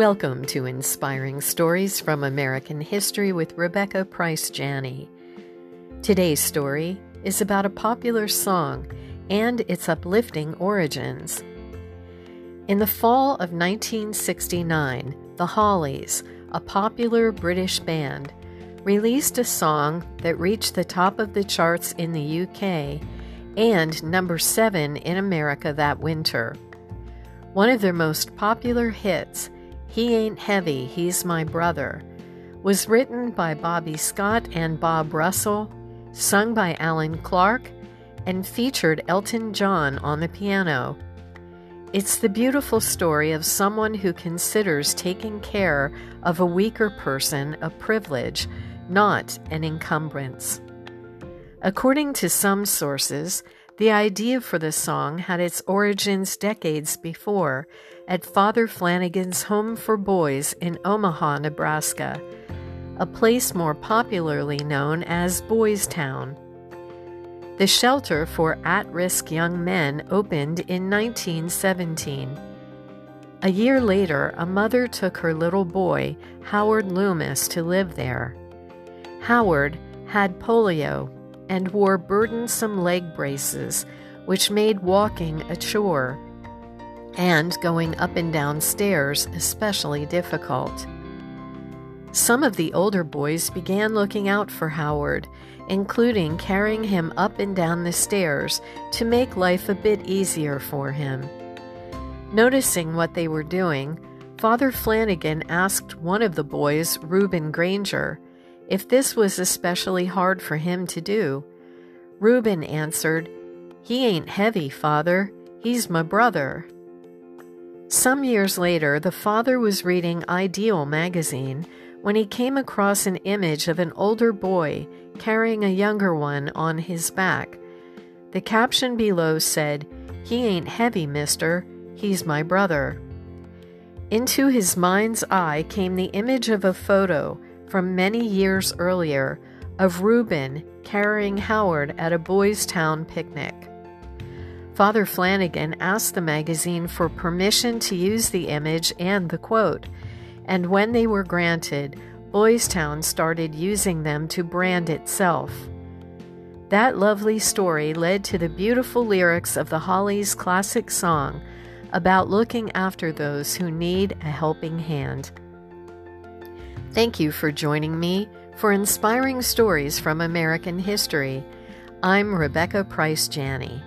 Welcome to Inspiring Stories from American History with Rebecca Price Janney. Today's story is about a popular song and its uplifting origins. In the fall of 1969, the Hollies, a popular British band, released a song that reached the top of the charts in the UK and number 7 in America that winter. One of their most popular hits he Ain't Heavy, He's My Brother, was written by Bobby Scott and Bob Russell, sung by Allan Clarke, and featured Elton John on the piano. It's the beautiful story of someone who considers taking care of a weaker person a privilege, not an encumbrance. According to some sources, the idea for the song had its origins decades before at Father Flanagan's Home for Boys in Omaha, Nebraska, a place more popularly known as Boys Town. The shelter for at risk young men opened in 1917. A year later, a mother took her little boy, Howard Loomis, to live there. Howard had polio and wore burdensome leg braces, which made walking a chore, and going up and down stairs especially difficult. Some of the older boys began looking out for Howard, including carrying him up and down the stairs to make life a bit easier for him. Noticing what they were doing, Father Flanagan asked one of the boys, Reuben Granger, if this was especially hard for him to do. Reuben answered, He ain't heavy, father. He's my brother. Some years later, the father was reading Ideal magazine when he came across an image of an older boy carrying a younger one on his back. The caption below said, He ain't heavy, mister. He's my brother. Into his mind's eye came the image of a photo from many years earlier of Reuben carrying Howard at a Boys Town picnic. Father Flanagan asked the magazine for permission to use the image and the quote, and when they were granted, Boys Town started using them to brand itself. That lovely story led to the beautiful lyrics of the Hollies' classic song about looking after those who need a helping hand. Thank you for joining me for inspiring stories from American history. I'm Rebecca Price Janney.